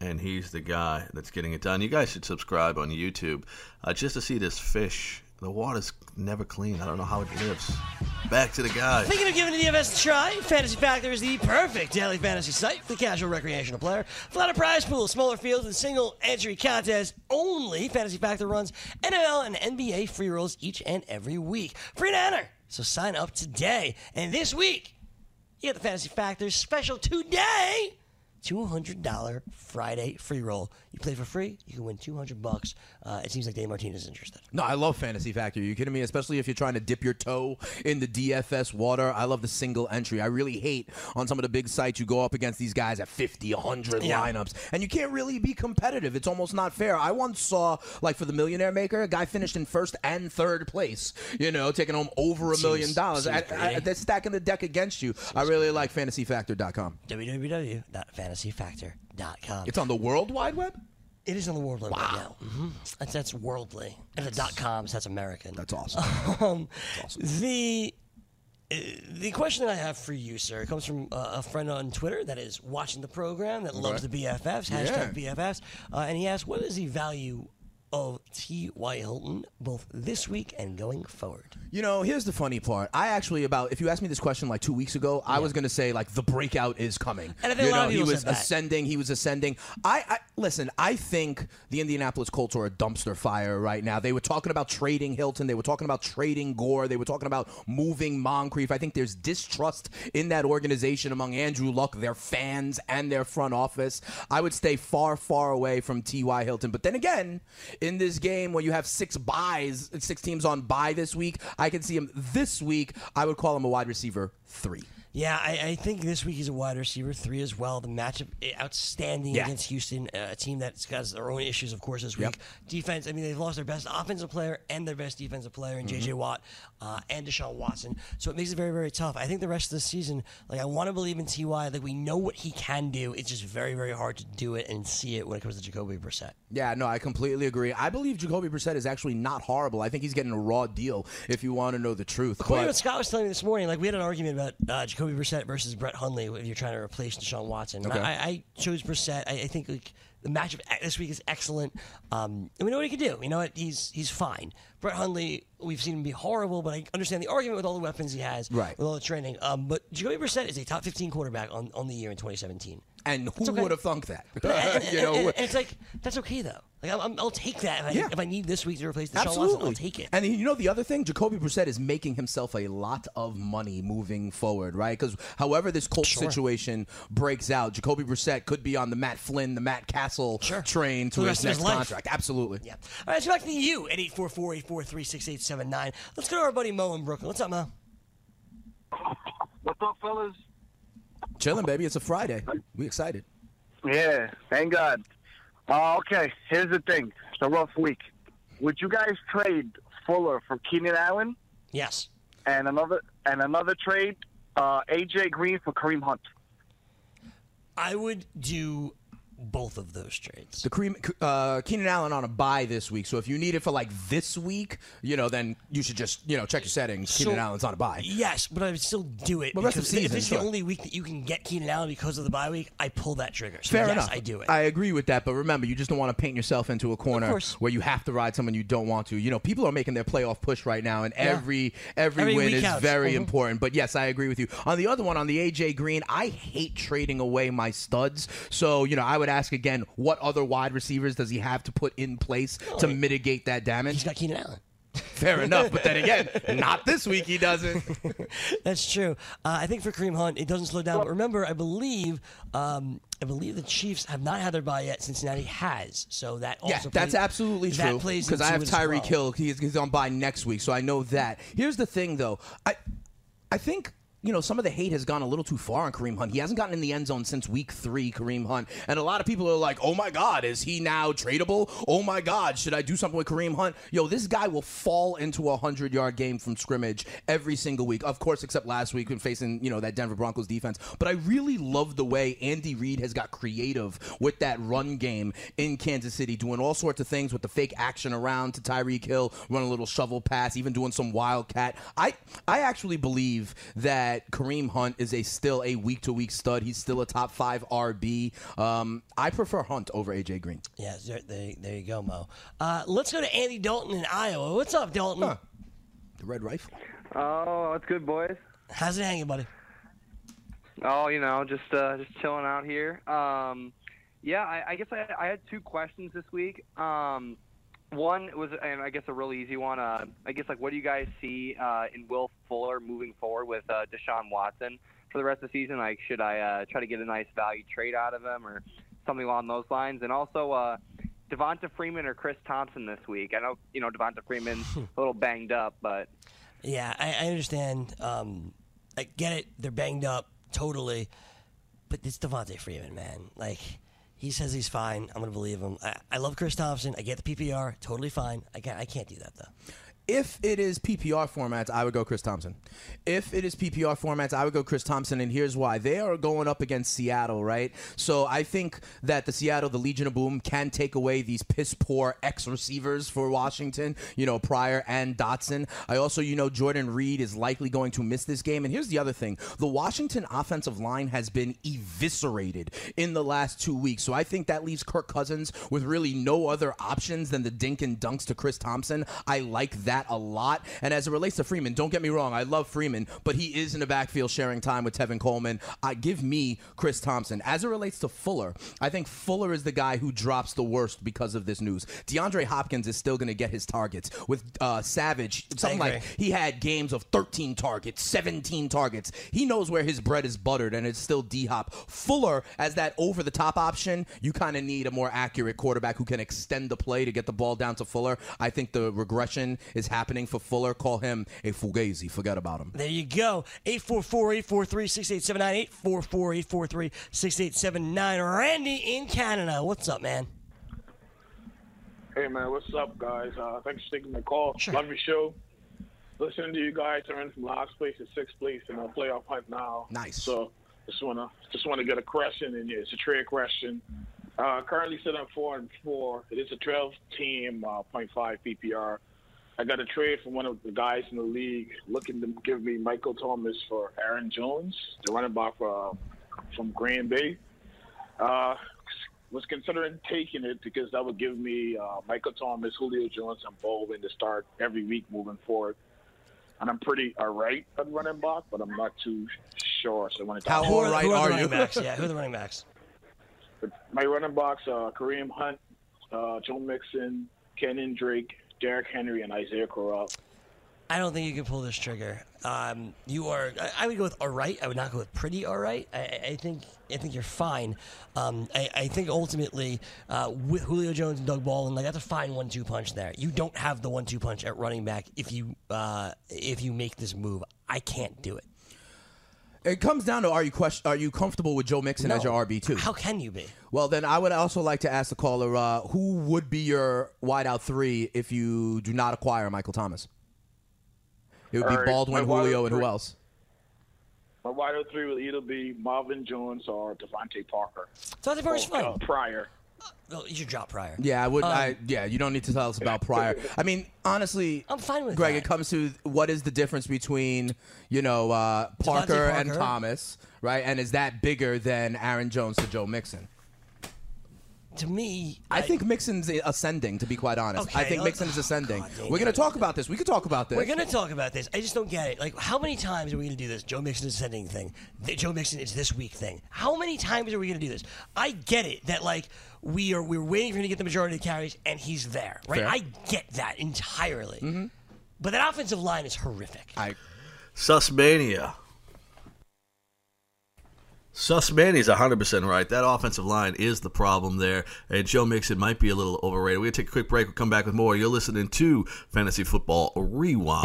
and he's the guy that's getting it done. You guys should subscribe on YouTube uh, just to see this fish The water's never clean. I don't know how it lives. Back to the guy. Thinking of giving the DFS a try? Fantasy Factor is the perfect daily fantasy site for the casual recreational player. Flatter prize pool, smaller fields, and single entry contests only. Fantasy Factor runs NFL and NBA free rolls each and every week. Free to enter. So sign up today. And this week, you get the Fantasy Factor special today. $200 Friday free roll. You play for free, you can win 200 bucks. Uh, it seems like Dave Martinez is interested. No, I love Fantasy Factor. Are you kidding me? Especially if you're trying to dip your toe in the DFS water. I love the single entry. I really hate on some of the big sites you go up against these guys at 50, 100 Yeah. lineups, and you can't really be competitive. It's almost not fair. I once saw, like, for the Millionaire Maker, a guy finished in first and third place, you know, taking home over a million dollars. I- I- They're stacking the deck against you. I really like FantasyFactor.com. www.fantasyfactor.com. It's on the World Wide Web? It is on the World Wide Web now. hmm That's, that's worldly. And the dot coms, that's American. That's awesome. um, The uh, the question that I have for you, sir, comes from uh, a friend on Twitter that is watching the program that loves Right. the BFFs hashtag BFFs, uh, and he asked, "What is the value of T. Y. Hilton both this week and going forward?" You know, here's the funny part. I actually about if you asked me this question like two weeks ago, I was going to say like the breakout is coming. And I think you a lot know, of he people was said that. ascending. He was ascending. I, I listen. I think the Indianapolis Colts are a dumpster fire right now. They were talking about trading Hilton. They were talking about trading Gore. They were talking about moving Moncrief. I think there's distrust in that organization among Andrew Luck, their fans, and their front office. I would stay far, far away from T.Y. Hilton. But then again, in this game where you have six buys, six teams on buy this week, I can see him this week. I would call him a wide receiver three. Yeah, I, I think this week he's a wide receiver three as well. The matchup eh, outstanding Yeah. against Houston, uh, a team that's got their own issues, of course, this week. Defense, I mean, they've lost their best offensive player and their best defensive player in J.J. Mhm. Watt uh, and Deshaun Watson. So it makes it very, very tough. I think the rest of the season, like I want to believe in Ty. Like we know what he can do. It's just very, very hard to do it and see it when it comes to Jacoby Brissett. Yeah, no, I completely agree. I believe Jacoby Brissett is actually not horrible. I think he's getting a raw deal if you want to know the truth. According to But- what Scott was telling me this morning, like we had an argument about uh, Jacoby Brissett versus Brett Hundley if you're trying to replace Deshaun Watson. Okay. I, I chose Brissett. I, I think like the matchup this week is excellent. Um, and we know what he can do. You know what? He's he's fine. Brett Hundley, we've seen him be horrible, but I understand the argument with all the weapons he has, Right. with all the training. Um, but Jacoby Brissett is a top 15 quarterback on, on the year in 2017. And who okay. would have thunk that? And, and- you know, and- and it's like that's okay though. Like I'm, I'm, I'll take that if I, if I need this week to replace Deshaun Absolutely. Watson. I'll take it. And you know the other thing, Jacoby Brissett is making himself a lot of money moving forward, right? Because however this Colts Sure. situation breaks out, Jacoby Brissett could be on the Matt Flynn, the Matt Cassel train to the his rest of his next contract. Absolutely. Yeah. All right, let's go back to you at 844-843-6879. Let's go to our buddy Mo in Brooklyn. What's up, Mo? What's up, fellas? Chilling, baby. It's a Friday. We excited. Yeah, thank God. Uh, okay, here's the thing. It's a rough week. Would you guys trade Fuller for Keenan Allen? Yes. And another and another trade, uh, AJ Green for Kareem Hunt. I would do both of those trades. The Cream, uh, Keenan Allen on a buy this week. So if you need it for like this week, you know, then you should just you know check your settings. Keenan So- Allen's on a buy. Yes, but I would still do it. Well, rest of season, if this is sure. the only week that you can get Keenan Allen because of the bye week, I pull that trigger. So Fair yes, enough. I do it. I agree with that, but remember, you just don't want to paint yourself into a corner where you have to ride someone you don't want to. You know, people are making their playoff push right now, and Yeah. every every, Every win is counts. very Mhm. important. But yes, I agree with you. On the other one, on the AJ Green, I hate trading away my studs. So you know, I would ask again, what other wide receivers does he have to put in place to mitigate that damage? He's got Keenan Allen. Fair enough, but then again, not this week. He doesn't. That's true. Uh, I think for Kareem Hunt, it doesn't slow down. But remember, I believe, um, I believe the Chiefs have not had their bye yet. Cincinnati has, so that also Yeah, plays- that's absolutely that true. plays Because I have into it as Tyreek well. Hill. He's, he's on by next week, so I know that. Here's the thing, though. I I think. You know, some of the hate has gone a little too far on Kareem Hunt. He hasn't gotten in the end zone since week three, Kareem Hunt. And a lot of people are like, oh my God, is he now tradable? Oh my God, should I do something with Kareem Hunt? Yo, this guy will fall into a 100 yard game from scrimmage every single week. Of course, except last week when facing, you know, that Denver Broncos defense. But I really love the way Andy Reid has got creative with that run game in Kansas City, doing all sorts of things with the fake action around to Tyreek Hill, running a little shovel pass, even doing some wildcat. I I actually believe that that Kareem Hunt is a still a week to week stud. He's still a top five RB. Um, I prefer Hunt over AJ Green. Yeah, there, there, there you go, Mo. Uh, let's go to Andy Dalton in Iowa. What's up, Dalton? The Red Rifle. Oh, what's good, boys? How's it hanging, buddy? Oh, you know, just uh, just chilling out here. Um, yeah, I, I guess I, I had two questions this week. Um, one was, and I guess a really easy one. Uh, I guess like, what do you guys see uh, in Will Fuller moving forward with uh, Deshaun Watson for the rest of the season? Like, should I uh, try to get a nice value trade out of him or something along those lines? And also, uh, Devonta Freeman or Chris Thompson this week? I know you know Devonta Freeman's a little banged up, but Yeah, I, I understand. Um, I get it. They're banged up totally, but it's Devonta Freeman, man. Like he says he's fine. I'm gonna believe him. I, I love Chris Thompson. I get the PPR, totally fine. I can't. I can't do that though. If it is PPR formats, I would go Chris Thompson. If it is PPR formats, I would go Chris Thompson, and here's why. They are going up against Seattle, right? So I think that the Seattle, the Legion of Boom, can take away these piss poor ex receivers for Washington, you know, Pryor and Doctson. I also, you know, Jordan Reed is likely going to miss this game. And here's the other thing the Washington offensive line has been eviscerated in the last two weeks. So I think that leaves Kirk Cousins with really no other options than the dink and dunks to Chris Thompson. I like that a lot. And as it relates to Freeman, don't get me wrong, I love Freeman, but he is in the backfield sharing time with Tevin Coleman. I give me Chris Thompson. As it relates to Fuller, I think Fuller is the guy who drops the worst because of this news. DeAndre Hopkins is still going to get his targets. With uh, Savage, something like he had games of 13 targets, 17 targets. He knows where his bread is buttered, and it's still D Hop. Fuller, as that over the top option, you kind of need a more accurate quarterback who can extend the play to get the ball down to Fuller. I think the regression is happening for Fuller. Call him a Fugazi. Forget about him. There you go. 844-843-6879. 844-843-6879. Randy in Canada. What's up, man? Hey man, what's up, guys? Uh, thanks for taking my call. Love your show. Listening to you guys turn from last place to sixth place in a playoff hunt now. Nice. So just wanna just wanna get a question, and it's a trade question. Uh, currently sitting at four and four. It is a 12 team, uh, 0.5 PPR. I got a trade from one of the guys in the league looking to give me Michael Thomas for Aaron Jones, the running back uh, from Green Bay. Uh, was considering taking it because that would give me uh, Michael Thomas, Julio Jones, and Baldwin to start every week moving forward. And I'm pretty all right at running back, but I'm not too sure. So I want to How talk all right who are, the running backs? Yeah, who are the running backs? My running backs are Kareem Hunt, uh, Joe Mixon, Kenyan Drake, Derrick Henry, and Isaiah Crowell. I don't think you can pull this trigger. Um, you are. I, I would go with all right. I would not go with pretty all right. I, I think. I think you're fine. Um, I, I think ultimately uh, with Julio Jones and Doug Baldwin, like that's a fine one-two punch there. You don't have the one-two punch at running back if you uh, if you make this move. I can't do it. It comes down to are you question, are you comfortable with Joe Mixon as your RB two? How can you be? Well, then I would also like to ask the caller uh, who would be your wideout three if you do not acquire Michael Thomas. It would be All right, Baldwin, my Julio, and who else? My wide out three will either be Marvin Jones or DeVante Parker. DeVante Parker's Or, uh, fine. Pryor. Well, you should drop Pryor. Yeah, I would. Um, I yeah, you don't need to tell us about Pryor. I mean, honestly, I'm fine with Greg. that. It comes to what is the difference between you know uh, Parker, and Thomas, right? And is that bigger than Aaron Jones to Joe Mixon? To me, I, think Mixon's ascending. To be quite honest, I think let- Mixon is oh, ascending. dang We're going to talk about this. We could talk about this. We're going to talk about this. I just don't get it. Like, how many times are we going to do this? Joe Mixon is sending thing. The Joe Mixon is this week thing. How many times are we going to do this? I get it that like we are we're waiting for him to get the majority of the carries and he's there, right? Fair. I get that entirely. Mm-hmm. But that offensive line is horrific. I Susmania. Susmania's 100% right. That offensive line is the problem there. And Joe Mixon might be a little overrated. We're going to take a quick break. We'll come back with more. You're listening to Fantasy Football Rewind.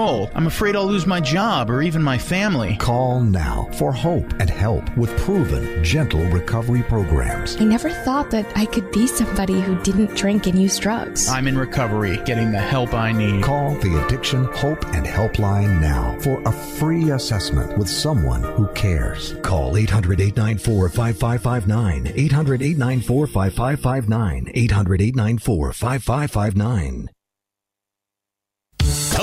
I'm afraid I'll lose my job or even my family. Call now for hope and help with proven, gentle recovery programs. I never thought that I could be somebody who didn't drink and use drugs. I'm in recovery, getting the help I need. Call the Addiction Hope and Helpline now for a free assessment with someone who cares. Call 800 894 5559. 800 894 5559. 800 894 5559.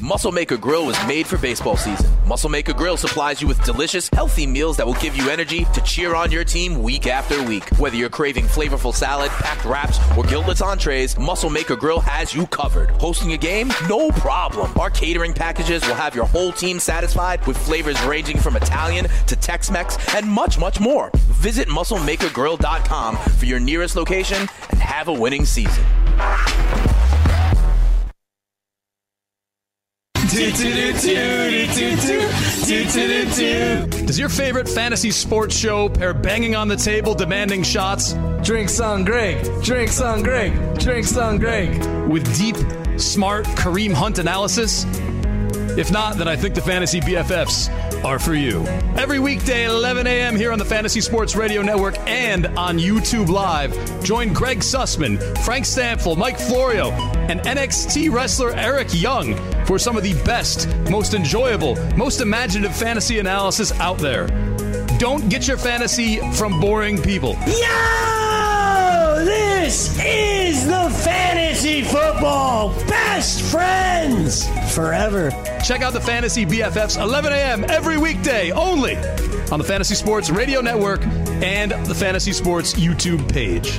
Muscle Maker Grill was made for baseball season. Muscle Maker Grill supplies you with delicious, healthy meals that will give you energy to cheer on your team week after week. Whether you're craving flavorful salad, packed wraps, or guiltless entrees, Muscle Maker Grill has you covered. Hosting a game? No problem. Our catering packages will have your whole team satisfied with flavors ranging from Italian to Tex-Mex and much, much more. Visit MuscleMakerGrill.com for your nearest location and have a winning season. Does your favorite fantasy sports show pair banging on the table, demanding shots? Drinks on Greg. Drinks on Greg. Drinks on Greg. With deep, smart Kareem Hunt analysis? If not, then I think the Fantasy BFFs are for you. Every weekday at 11 a.m. here on the Fantasy Sports Radio Network and on YouTube Live, join Greg Sussman, Frank Stampfl, Mike Florio, and NXT wrestler Eric Young for some of the best, most enjoyable, most imaginative fantasy analysis out there. Don't get your fantasy from boring people. Yo! This is the Fantasy Football Best Friends Forever. Check out the Fantasy BFFs 11 a.m. every weekday only on the Fantasy Sports Radio Network and the Fantasy Sports YouTube page.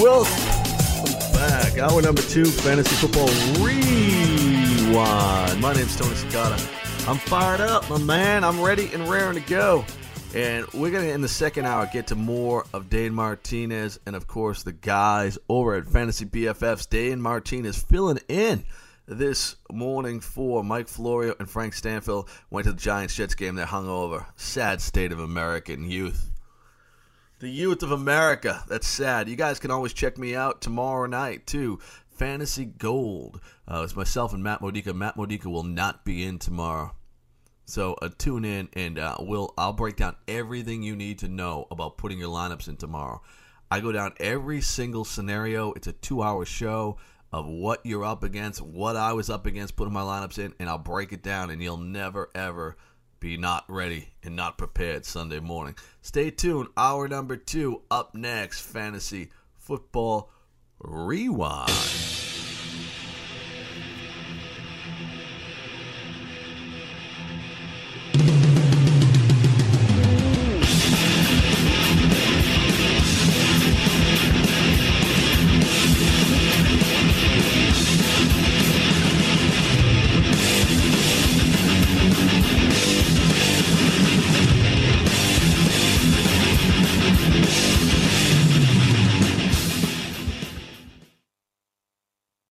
Welcome back. Hour number two, Fantasy Football Rewind. My name's Tony Cicada. I'm fired up, my man. I'm ready and raring to go. And we're going to, in the second hour, get to more of Dane Martinez and, of course, the guys over at Fantasy BFFs. Dane Martinez filling in this morning for Mike Florio and Frank Stampfl. Went to the Giants Jets game. They're hungover. Sad state of American youth. The youth of America. That's sad. You guys can always check me out tomorrow night, too. Fantasy Gold. Uh, it's myself and Matt Modica. Matt Modica will not be in tomorrow. So uh, tune in and uh, we'll I'll break down everything you need to know about putting your lineups in tomorrow. I go down every single scenario. It's a two-hour show of what you're up against, what I was up against, putting my lineups in, and I'll break it down, and you'll never ever be not ready and not prepared Sunday morning. Stay tuned. Hour number two up next. Fantasy football rewind.